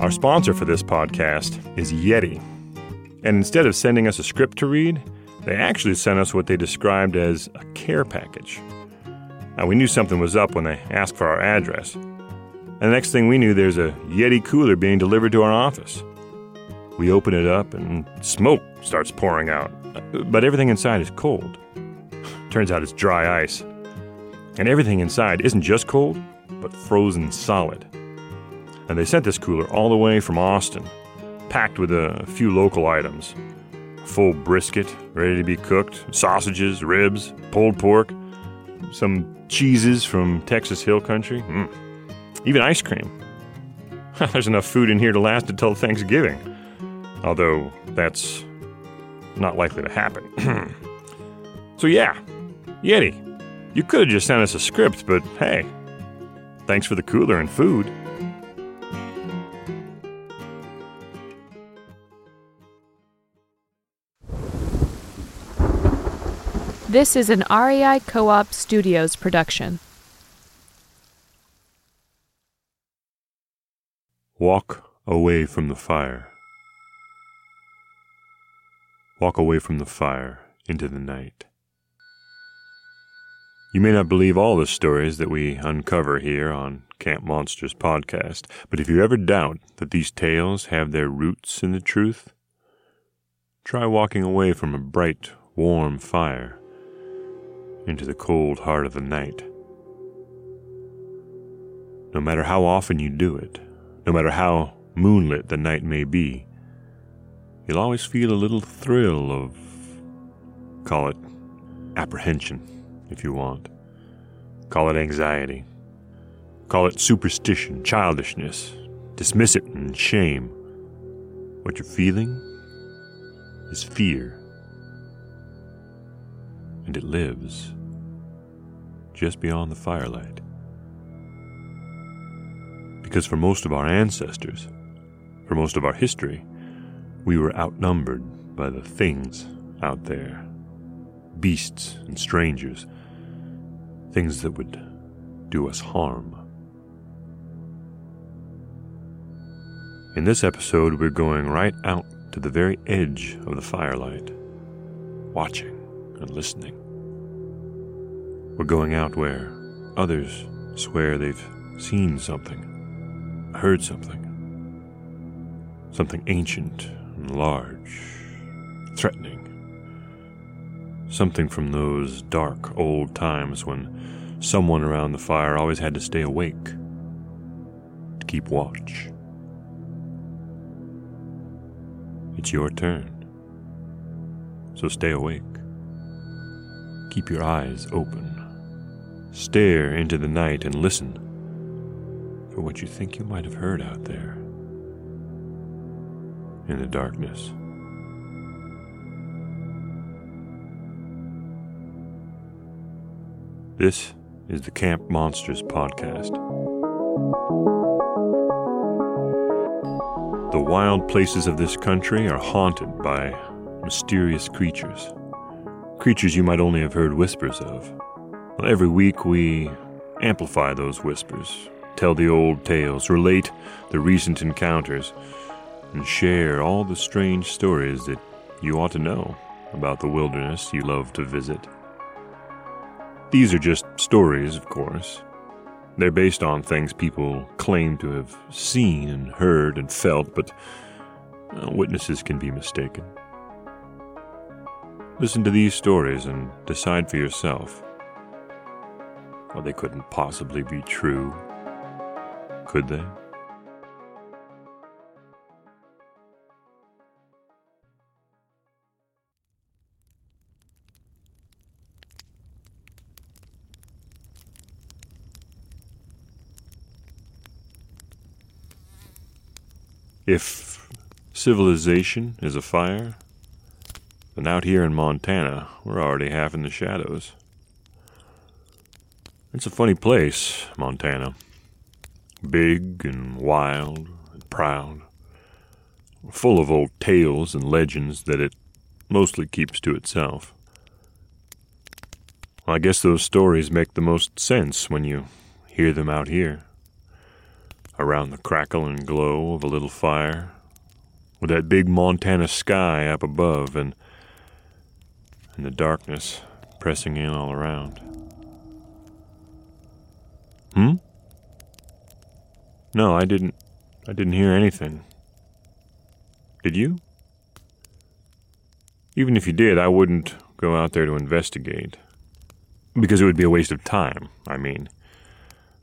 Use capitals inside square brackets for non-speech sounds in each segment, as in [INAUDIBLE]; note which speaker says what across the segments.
Speaker 1: Our sponsor for this podcast is Yeti. And instead of sending us a script to read, they actually sent us what they described as a care package. Now, we knew something was up when they asked for our address. And the next thing we knew, there's a Yeti cooler being delivered to our office. We open it up and smoke starts pouring out, but everything inside is cold. Turns out it's dry ice. And everything inside isn't just cold, but frozen solid. And they sent this cooler all the way from Austin, packed with a few local items full brisket ready to be cooked, sausages, ribs, pulled pork, some cheeses from Texas Hill Country, mm. even ice cream. [LAUGHS] There's enough food in here to last until Thanksgiving. Although that's not likely to happen. [CLEARS THROAT] so, yeah, Yeti, you could have just sent us a script, but hey, thanks for the cooler and food.
Speaker 2: This is an REI Co op Studios production.
Speaker 1: Walk away from the fire. Walk away from the fire into the night. You may not believe all the stories that we uncover here on Camp Monsters podcast, but if you ever doubt that these tales have their roots in the truth, try walking away from a bright, warm fire into the cold heart of the night. No matter how often you do it, no matter how moonlit the night may be, you'll always feel a little thrill of, call it apprehension, if you want. Call it anxiety. Call it superstition, childishness. Dismiss it in shame. What you're feeling is fear and it lives just beyond the firelight. Because for most of our ancestors, for most of our history, we were outnumbered by the things out there beasts and strangers, things that would do us harm. In this episode, we're going right out to the very edge of the firelight, watching and listening. We're going out where others swear they've seen something, heard something, something ancient and large, threatening. Something from those dark old times when someone around the fire always had to stay awake to keep watch. It's your turn. So stay awake. Keep your eyes open. Stare into the night and listen for what you think you might have heard out there in the darkness. This is the Camp Monsters Podcast. The wild places of this country are haunted by mysterious creatures creatures you might only have heard whispers of. Every week we amplify those whispers, tell the old tales, relate the recent encounters, and share all the strange stories that you ought to know about the wilderness you love to visit. These are just stories, of course. They're based on things people claim to have seen and heard and felt, but uh, witnesses can be mistaken. Listen to these stories and decide for yourself. Well, they couldn't possibly be true, could they? If civilization is a fire, and out here in Montana, we're already half in the shadows. It's a funny place, Montana. Big and wild and proud. Full of old tales and legends that it mostly keeps to itself. I guess those stories make the most sense when you hear them out here. around the crackle and glow of a little fire, with that big Montana sky up above and, and the darkness pressing in all around. Hmm? No, I didn't. I didn't hear anything. Did you? Even if you did, I wouldn't go out there to investigate. Because it would be a waste of time, I mean.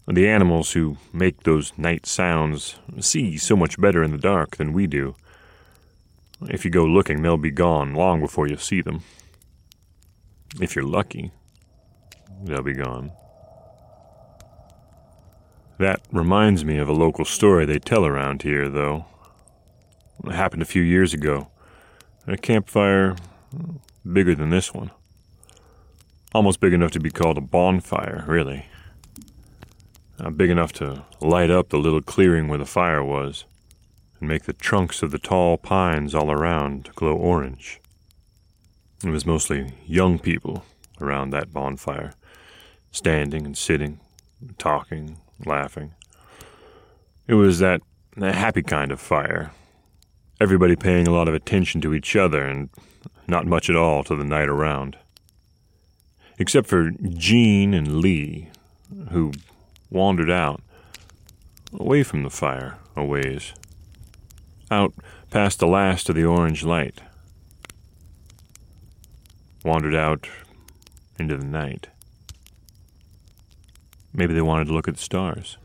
Speaker 1: The animals who make those night sounds see so much better in the dark than we do. If you go looking, they'll be gone long before you see them. If you're lucky, they'll be gone. That reminds me of a local story they tell around here, though. It happened a few years ago. A campfire bigger than this one. Almost big enough to be called a bonfire, really. Uh, big enough to light up the little clearing where the fire was and make the trunks of the tall pines all around glow orange. It was mostly young people around that bonfire, standing and sitting, talking, laughing. It was that, that happy kind of fire. Everybody paying a lot of attention to each other and not much at all to the night around. Except for Jean and Lee, who wandered out, away from the fire, a ways, out past the last of the orange light, wandered out into the night. Maybe they wanted to look at the stars.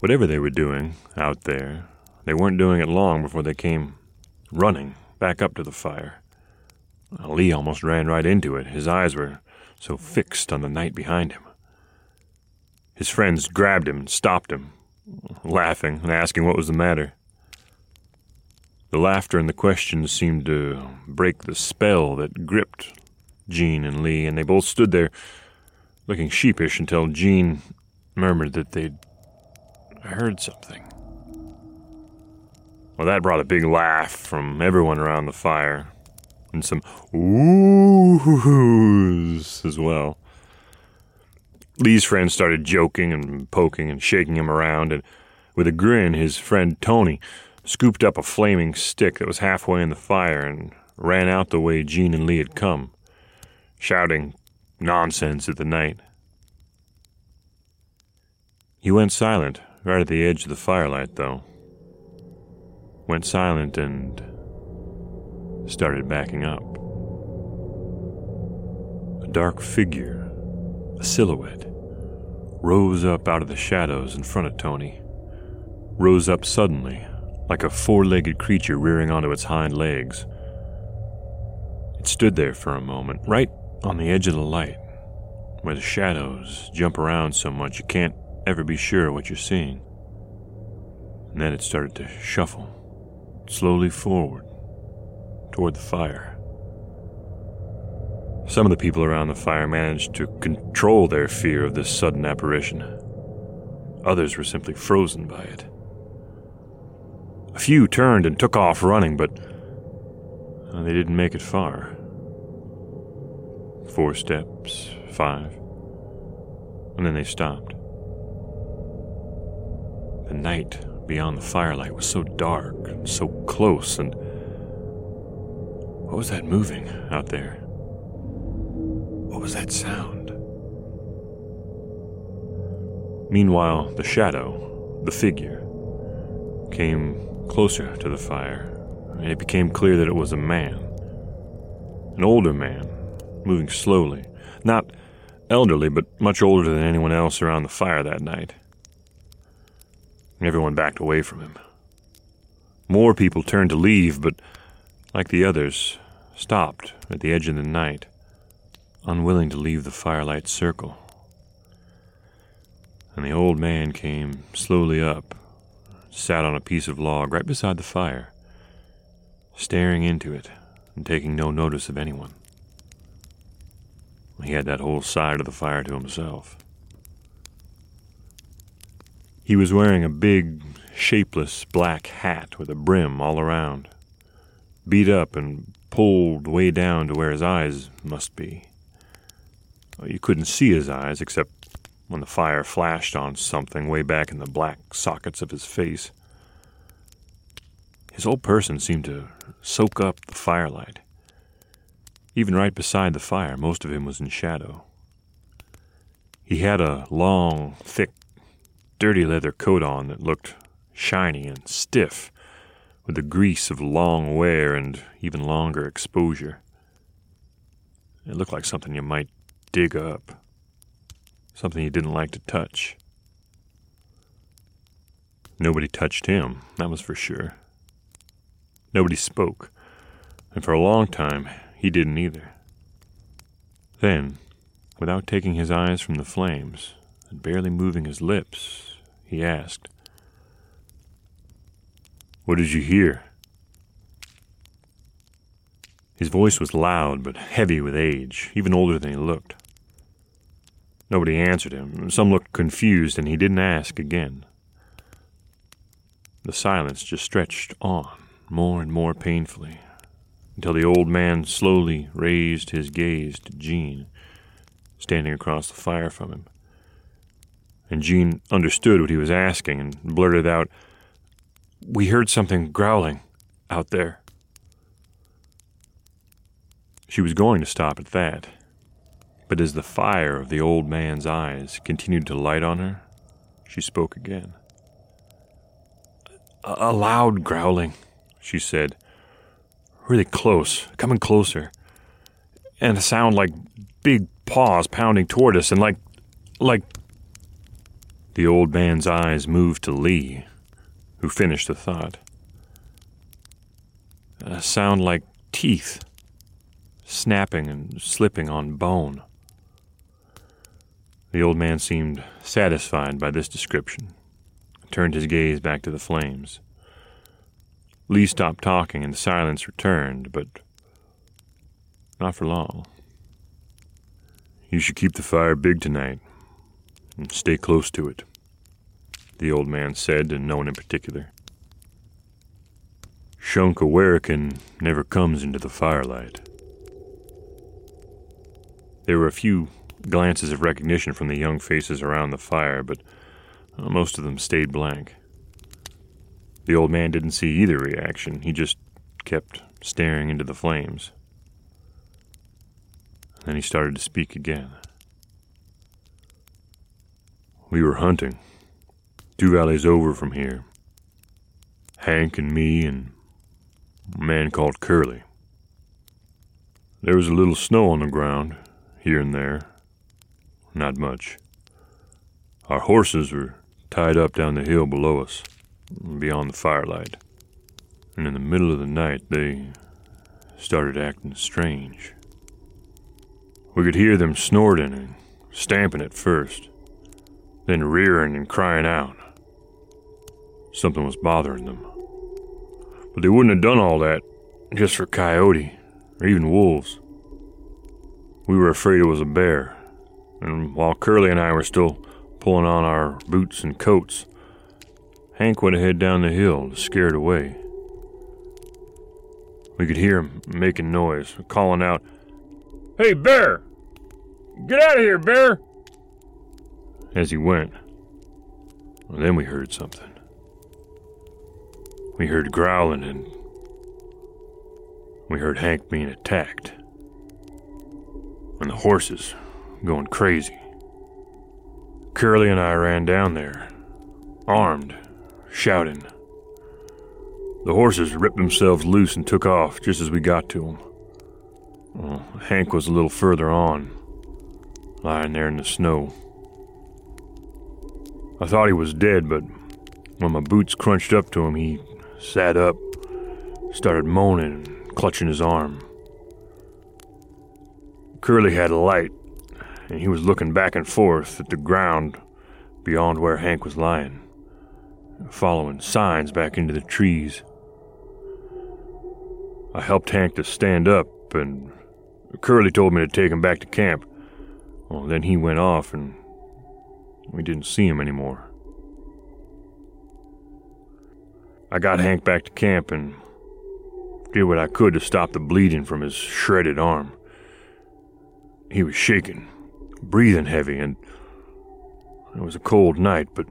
Speaker 1: Whatever they were doing out there, they weren't doing it long before they came running back up to the fire. Lee almost ran right into it. His eyes were so fixed on the night behind him. His friends grabbed him and stopped him, laughing and asking what was the matter. The laughter and the questions seemed to break the spell that gripped Jean and Lee, and they both stood there looking sheepish until Jean murmured that they'd heard something. Well, that brought a big laugh from everyone around the fire, and some oohs as well. Lee's friend started joking and poking and shaking him around, and with a grin, his friend Tony scooped up a flaming stick that was halfway in the fire and ran out the way Jean and Lee had come, shouting nonsense at the night. He went silent right at the edge of the firelight, though went silent and started backing up. A dark figure, a silhouette, rose up out of the shadows in front of Tony. Rose up suddenly, like a four legged creature rearing onto its hind legs. It stood there for a moment, right on the edge of the light, where the shadows jump around so much you can't ever be sure what you're seeing. And then it started to shuffle slowly forward toward the fire. Some of the people around the fire managed to control their fear of this sudden apparition. Others were simply frozen by it. A few turned and took off running, but uh, they didn't make it far. Four steps, five, and then they stopped. The night beyond the firelight was so dark and so close, and what was that moving out there? What was that sound? Meanwhile, the shadow, the figure, came closer to the fire, and it became clear that it was a man. An older man, moving slowly. Not elderly, but much older than anyone else around the fire that night. Everyone backed away from him. More people turned to leave, but, like the others, stopped at the edge of the night, unwilling to leave the firelight circle. And the old man came slowly up, sat on a piece of log right beside the fire, staring into it and taking no notice of anyone. He had that whole side of the fire to himself. He was wearing a big, shapeless black hat with a brim all around, beat up and pulled way down to where his eyes must be. You couldn't see his eyes except when the fire flashed on something way back in the black sockets of his face. His whole person seemed to soak up the firelight. Even right beside the fire, most of him was in shadow. He had a long, thick, dirty leather coat on that looked shiny and stiff, with the grease of long wear and even longer exposure. It looked like something you might dig up, something he didn't like to touch. Nobody touched him, that was for sure. Nobody spoke, and for a long time he didn't either. Then, without taking his eyes from the flames and barely moving his lips, he asked, What did you hear? His voice was loud but heavy with age, even older than he looked. Nobody answered him. Some looked confused, and he didn't ask again. The silence just stretched on, more and more painfully, until the old man slowly raised his gaze to Jean, standing across the fire from him. And Jean understood what he was asking and blurted out, We heard something growling out there. She was going to stop at that, but as the fire of the old man's eyes continued to light on her, she spoke again. A, a loud growling, she said, really close, coming closer, and a sound like big paws pounding toward us, and like, like. The old man's eyes moved to Lee, who finished the thought. A sound like teeth snapping and slipping on bone. The old man seemed satisfied by this description, turned his gaze back to the flames. Lee stopped talking and the silence returned, but not for long. You should keep the fire big tonight and stay close to it, the old man said to no one in particular. Shunka Warakin never comes into the firelight. There were a few glances of recognition from the young faces around the fire, but uh, most of them stayed blank. The old man didn't see either reaction. He just kept staring into the flames. Then he started to speak again. We were hunting, two valleys over from here. Hank and me and a man called Curly. There was a little snow on the ground, here and there. Not much. Our horses were tied up down the hill below us, beyond the firelight. And in the middle of the night, they started acting strange. We could hear them snorting and stamping at first, then rearing and crying out. Something was bothering them. But they wouldn't have done all that just for coyote or even wolves. We were afraid it was a bear, and while Curly and I were still pulling on our boots and coats, Hank went ahead down the hill to scare it away. We could hear him making noise, calling out, Hey, bear! Get out of here, bear! As he went. Then we heard something. We heard growling and we heard Hank being attacked and the horses going crazy. Curly and I ran down there, armed, shouting. The horses ripped themselves loose and took off just as we got to them. Well, Hank was a little further on, lying there in the snow. I thought he was dead, but when my boots crunched up to him, he sat up, started moaning and clutching his arm. Curly had a light, and he was looking back and forth at the ground beyond where Hank was lying, following signs back into the trees. I helped Hank to stand up, and Curly told me to take him back to camp. Well, then he went off, and we didn't see him anymore. I got Hank back to camp and did what I could to stop the bleeding from his shredded arm. He was shaking, breathing heavy, and It was a cold night, but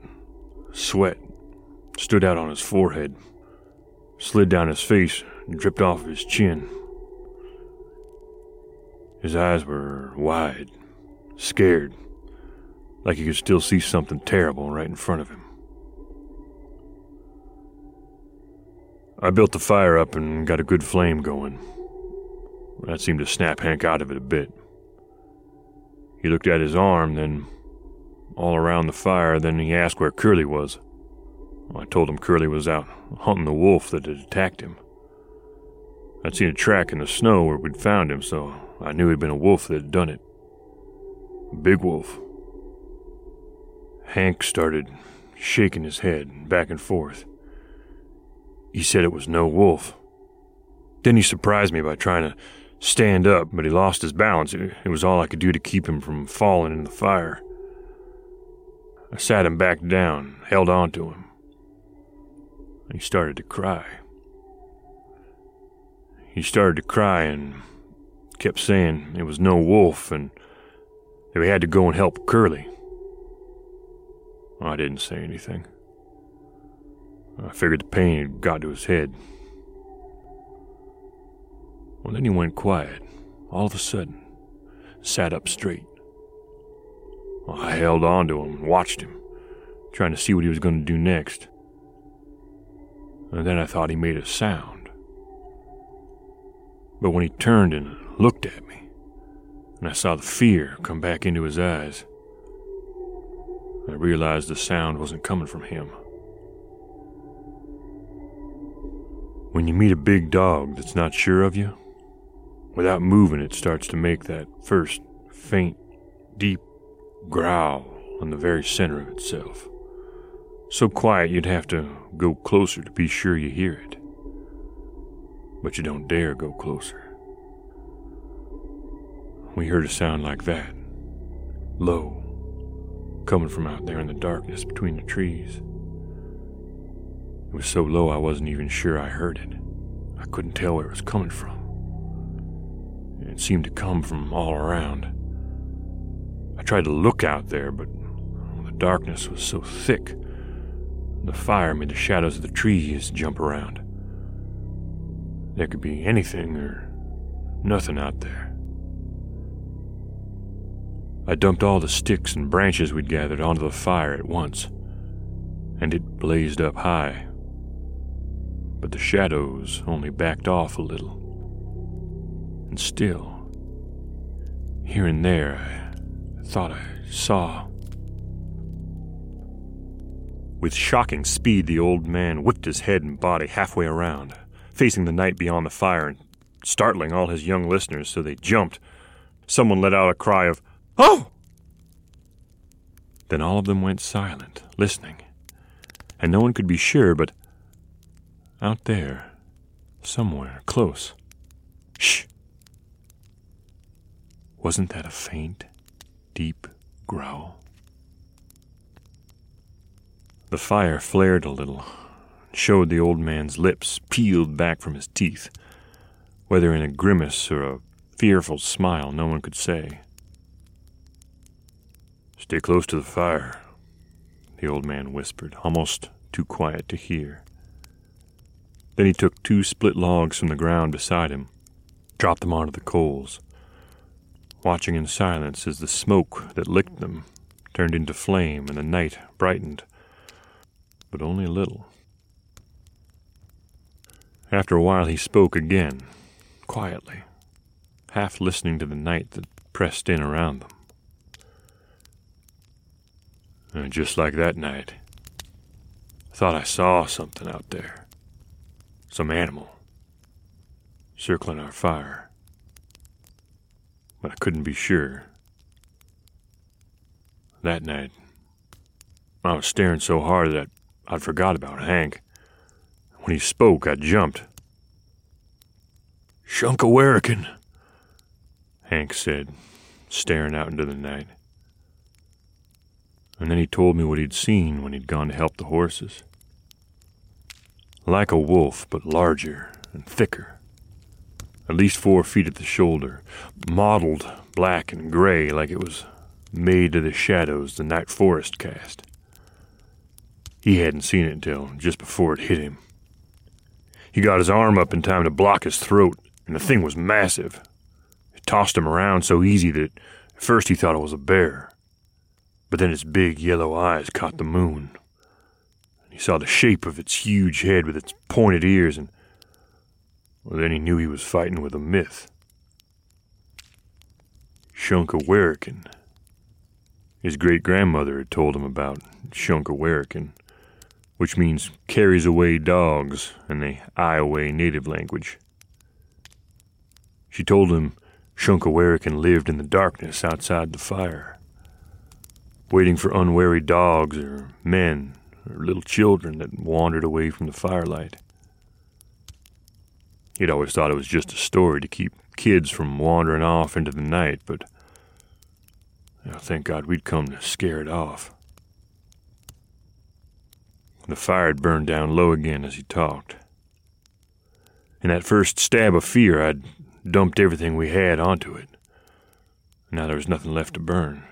Speaker 1: sweat stood out on his forehead, slid down his face, and dripped off his chin. His eyes were wide, scared, like he could still see something terrible right in front of him. I built the fire up and got a good flame going. That seemed to snap Hank out of it a bit. He looked at his arm, then all around the fire, then he asked where Curly was. I told him Curly was out hunting the wolf that had attacked him. I'd seen a track in the snow where we'd found him, so I knew it'd been a wolf that had done it. A big wolf. Hank started shaking his head back and forth. He said it was no wolf. Then he surprised me by trying to stand up, but he lost his balance. It was all I could do to keep him from falling in the fire. I sat him back down, held on to him. He started to cry. He started to cry and kept saying it was no wolf and that we had to go and help Curly. I didn't say anything. I figured the pain had got to his head. Well, then he went quiet, all of a sudden, sat up straight. Well, I held on to him and watched him, trying to see what he was going to do next. And then I thought he made a sound. But when he turned and looked at me, and I saw the fear come back into his eyes, I realized the sound wasn't coming from him. When you meet a big dog that's not sure of you, without moving, it starts to make that first faint, deep growl in the very center of itself. So quiet you'd have to go closer to be sure you hear it. But you don't dare go closer. We heard a sound like that, low, coming from out there in the darkness between the trees. It was so low I wasn't even sure I heard it. I couldn't tell where it was coming from. It seemed to come from all around. I tried to look out there, but the darkness was so thick. The fire made the shadows of the trees jump around. There could be anything or nothing out there. I dumped all the sticks and branches we'd gathered onto the fire at once, and it blazed up high. But the shadows only backed off a little. And still, here and there, I thought I saw. With shocking speed, the old man whipped his head and body halfway around, facing the night beyond the fire and startling all his young listeners so they jumped. Someone let out a cry of, Oh! Then all of them went silent, listening, and no one could be sure, but out there, somewhere close. Shh! Wasn't that a faint, deep growl? The fire flared a little, showed the old man's lips peeled back from his teeth. Whether in a grimace or a fearful smile, no one could say. Stay close to the fire, the old man whispered, almost too quiet to hear. Then he took two split logs from the ground beside him, dropped them onto the coals, watching in silence as the smoke that licked them turned into flame and the night brightened but only a little. After a while, he spoke again, quietly, half listening to the night that pressed in around them. And just like that night, I thought I saw something out there. Some animal. Circling our fire. But I couldn't be sure. That night, I was staring so hard that I'd forgot about Hank. When he spoke, I jumped. Shunka Warakin, Hank said, staring out into the night. And then he told me what he'd seen when he'd gone to help the horses. Like a wolf, but larger and thicker. At least four feet at the shoulder, mottled black and gray like it was made of the Shadows the Night Forest cast. He hadn't seen it until just before it hit him. He got his arm up in time to block his throat, and the thing was massive. It tossed him around so easy that at first he thought it was a bear. But then its big yellow eyes caught the moon. And he saw the shape of its huge head with its pointed ears, and well, then he knew he was fighting with a myth. Shunka Warakin. His great grandmother had told him about Shunka Warakin, which means carries away dogs in the Iowa native language. She told him Shunka Warakin lived in the darkness outside the fire, waiting for unwary dogs or men or little children that wandered away from the firelight. He'd always thought it was just a story to keep kids from wandering off into the night, but you know, thank God we'd come to scare it off. The fire had burned down low again as he talked. In that first stab of fear, I'd dumped everything we had onto it. Now there was nothing left to burn.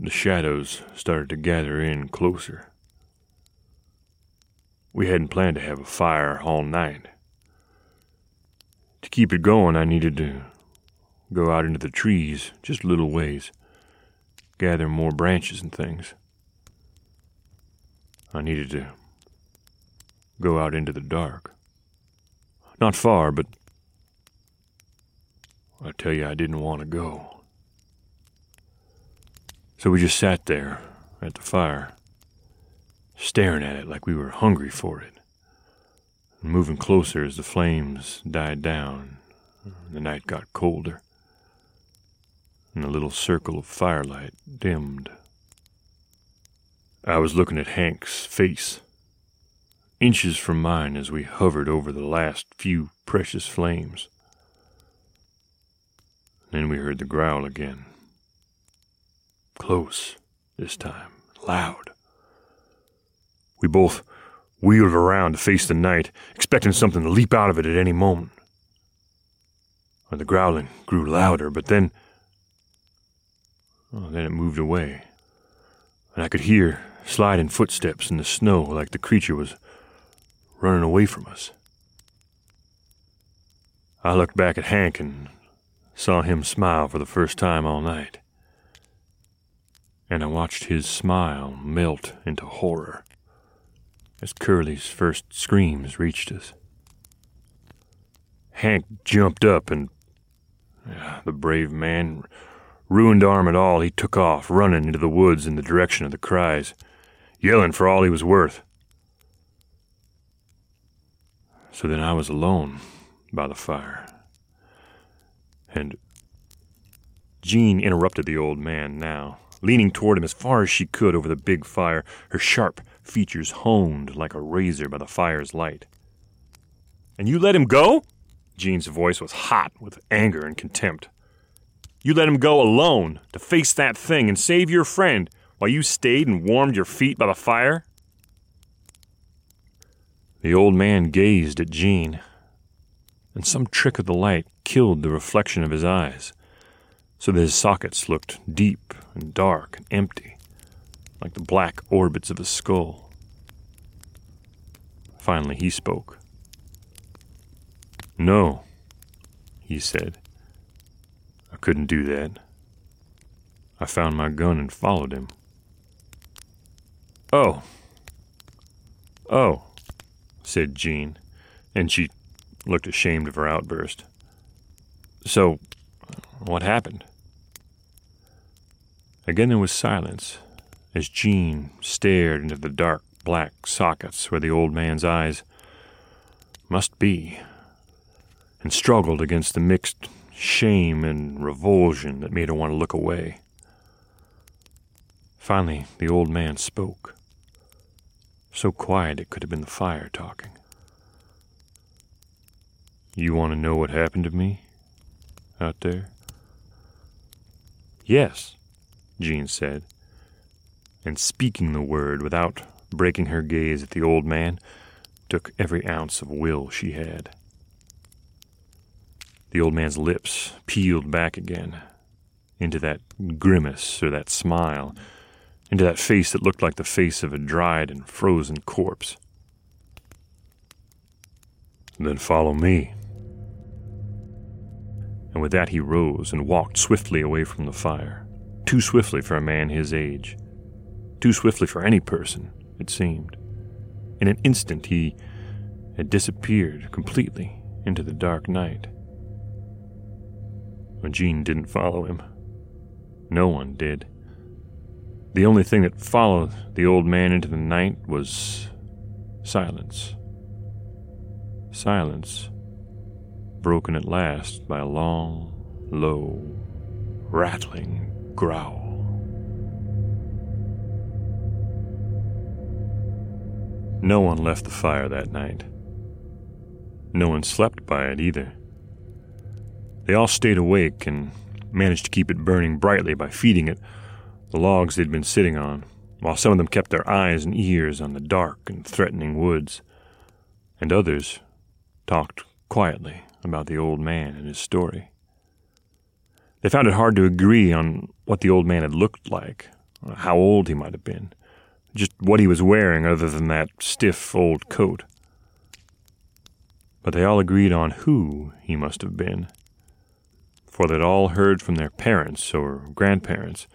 Speaker 1: The shadows started to gather in closer. We hadn't planned to have a fire all night. To keep it going, I needed to go out into the trees just a little ways, gather more branches and things. I needed to go out into the dark. Not far, but I tell you, I didn't want to go. So we just sat there at the fire, staring at it like we were hungry for it, and moving closer as the flames died down the night got colder, and the little circle of firelight dimmed. I was looking at Hank's face, inches from mine as we hovered over the last few precious flames. Then we heard the growl again. Close, this time, loud. We both wheeled around to face the night, expecting something to leap out of it at any moment. The growling grew louder, but then. Oh, then it moved away, and I could hear sliding footsteps in the snow like the creature was running away from us. I looked back at Hank and saw him smile for the first time all night. And I watched his smile melt into horror as Curly's first screams reached us. Hank jumped up and the brave man, ruined arm and all, he took off, running into the woods in the direction of the cries, yelling for all he was worth. So then I was alone by the fire. And Jean interrupted the old man now, leaning toward him as far as she could over the big fire, her sharp features honed like a razor by the fire's light. And you let him go? Jean's voice was hot with anger and contempt. You let him go alone to face that thing and save your friend while you stayed and warmed your feet by the fire? The old man gazed at Jean, and some trick of the light killed the reflection of his eyes, so that his sockets looked deep and dark and empty, like the black orbits of a skull. Finally, he spoke. No, he said. I couldn't do that. I found my gun and followed him. Oh. Oh, said Jean, and she looked ashamed of her outburst. So, what happened? Again there was silence as Jean stared into the dark black sockets where the old man's eyes must be, and struggled against the mixed shame and revulsion that made her want to look away. Finally, the old man spoke, so quiet it could have been the fire talking. You want to know what happened to me out there? Yes, Jean said, and speaking the word without breaking her gaze at the old man took every ounce of will she had. The old man's lips peeled back again, into that grimace or that smile, into that face that looked like the face of a dried and frozen corpse. Then follow me. And with that, he rose and walked swiftly away from the fire, too swiftly for a man his age, too swiftly for any person, it seemed. In an instant, he had disappeared completely into the dark night. Jean didn't follow him. No one did. The only thing that followed the old man into the night was silence. Silence, broken at last by a long, low, rattling growl. No one left the fire that night. No one slept by it either. They all stayed awake and managed to keep it burning brightly by feeding it the logs they'd been sitting on, while some of them kept their eyes and ears on the dark and threatening woods, and others talked quietly about the old man and his story. They found it hard to agree on what the old man had looked like, how old he might have been, just what he was wearing other than that stiff old coat. But they all agreed on who he must have been, for they'd all heard from their parents or grandparents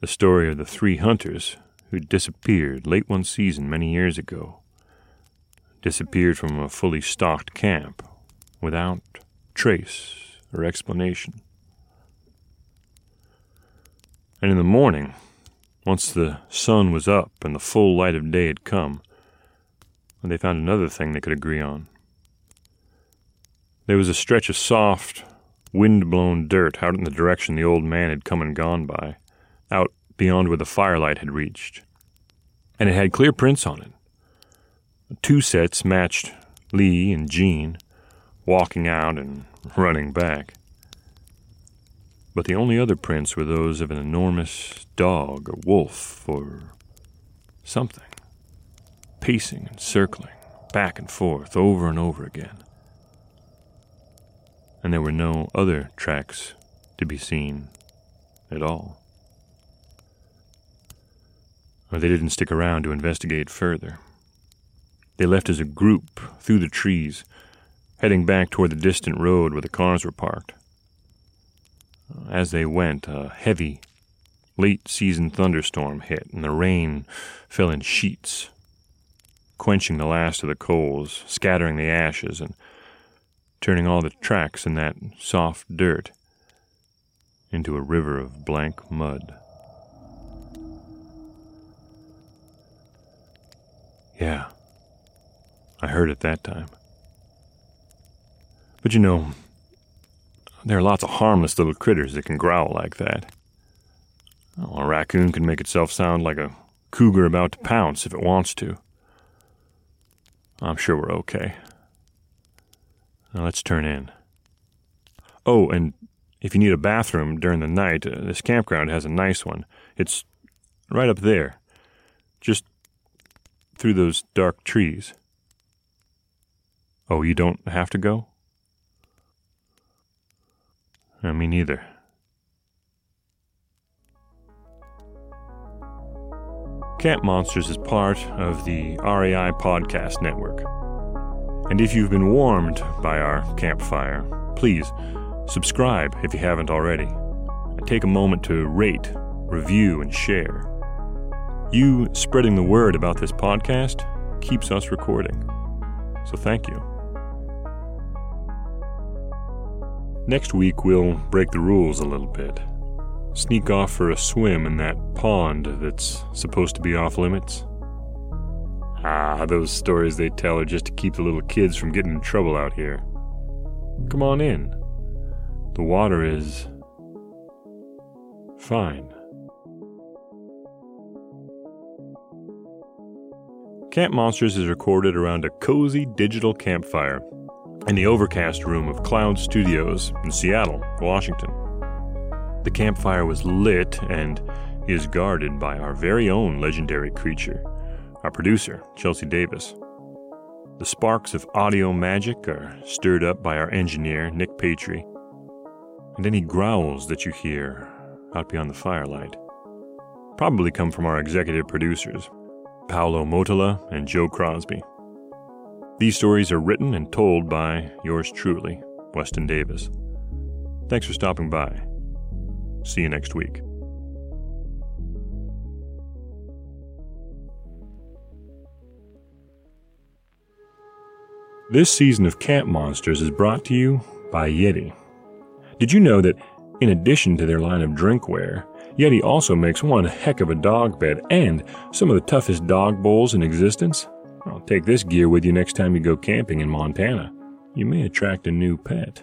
Speaker 1: the story of the three hunters who disappeared late one season many years ago. Disappeared from a fully stocked camp without trace or explanation. And in the morning, once the sun was up and the full light of day had come, they found another thing they could agree on. There was a stretch of soft, wind blown dirt out in the direction the old man had come and gone by, out beyond where the firelight had reached. And it had clear prints on it. Two sets matched Lee and Jean, walking out and running back. But the only other prints were those of an enormous dog or wolf or something, pacing and circling back and forth over and over again and there were no other tracks to be seen at all. Or they didn't stick around to investigate further. They left as a group through the trees, heading back toward the distant road where the cars were parked. As they went, a heavy, late season thunderstorm hit, and the rain fell in sheets, quenching the last of the coals, scattering the ashes, and turning all the tracks in that soft dirt into a river of blank mud. Yeah, I heard it that time. But you know, there are lots of harmless little critters that can growl like that. Oh, a raccoon can make itself sound like a cougar about to pounce if it wants to. I'm sure we're okay. Now let's turn in. Oh, and if you need a bathroom during the night, uh, this campground has a nice one. It's right up there, just through those dark trees. Oh, you don't have to go? Uh, me neither. Camp Monsters is part of the REI Podcast Network. And if you've been warmed by our campfire, please subscribe if you haven't already. Take a moment to rate, review, and share. You spreading the word about this podcast keeps us recording. So thank you. Next week, we'll break the rules a little bit. Sneak off for a swim in that pond that's supposed to be off limits. Ah, those stories they tell are just to keep the little kids from getting in trouble out here. Come on in. The water is. fine. Camp Monsters is recorded around a cozy digital campfire in the overcast room of Cloud Studios in Seattle, Washington. The campfire was lit and is guarded by our very own legendary creature, our producer, Chelsea Davis. The sparks of audio magic are stirred up by our engineer, Nick Patry. And any growls that you hear out beyond the firelight. Probably come from our executive producers, Paolo Motola and Joe Crosby. These stories are written and told by yours truly, Weston Davis. Thanks for stopping by. See you next week. This season of Camp Monsters is brought to you by Yeti. Did you know that, in addition to their line of drinkware, Yeti also makes one heck of a dog bed and some of the toughest dog bowls in existence? I'll take this gear with you next time you go camping in Montana. You may attract a new pet.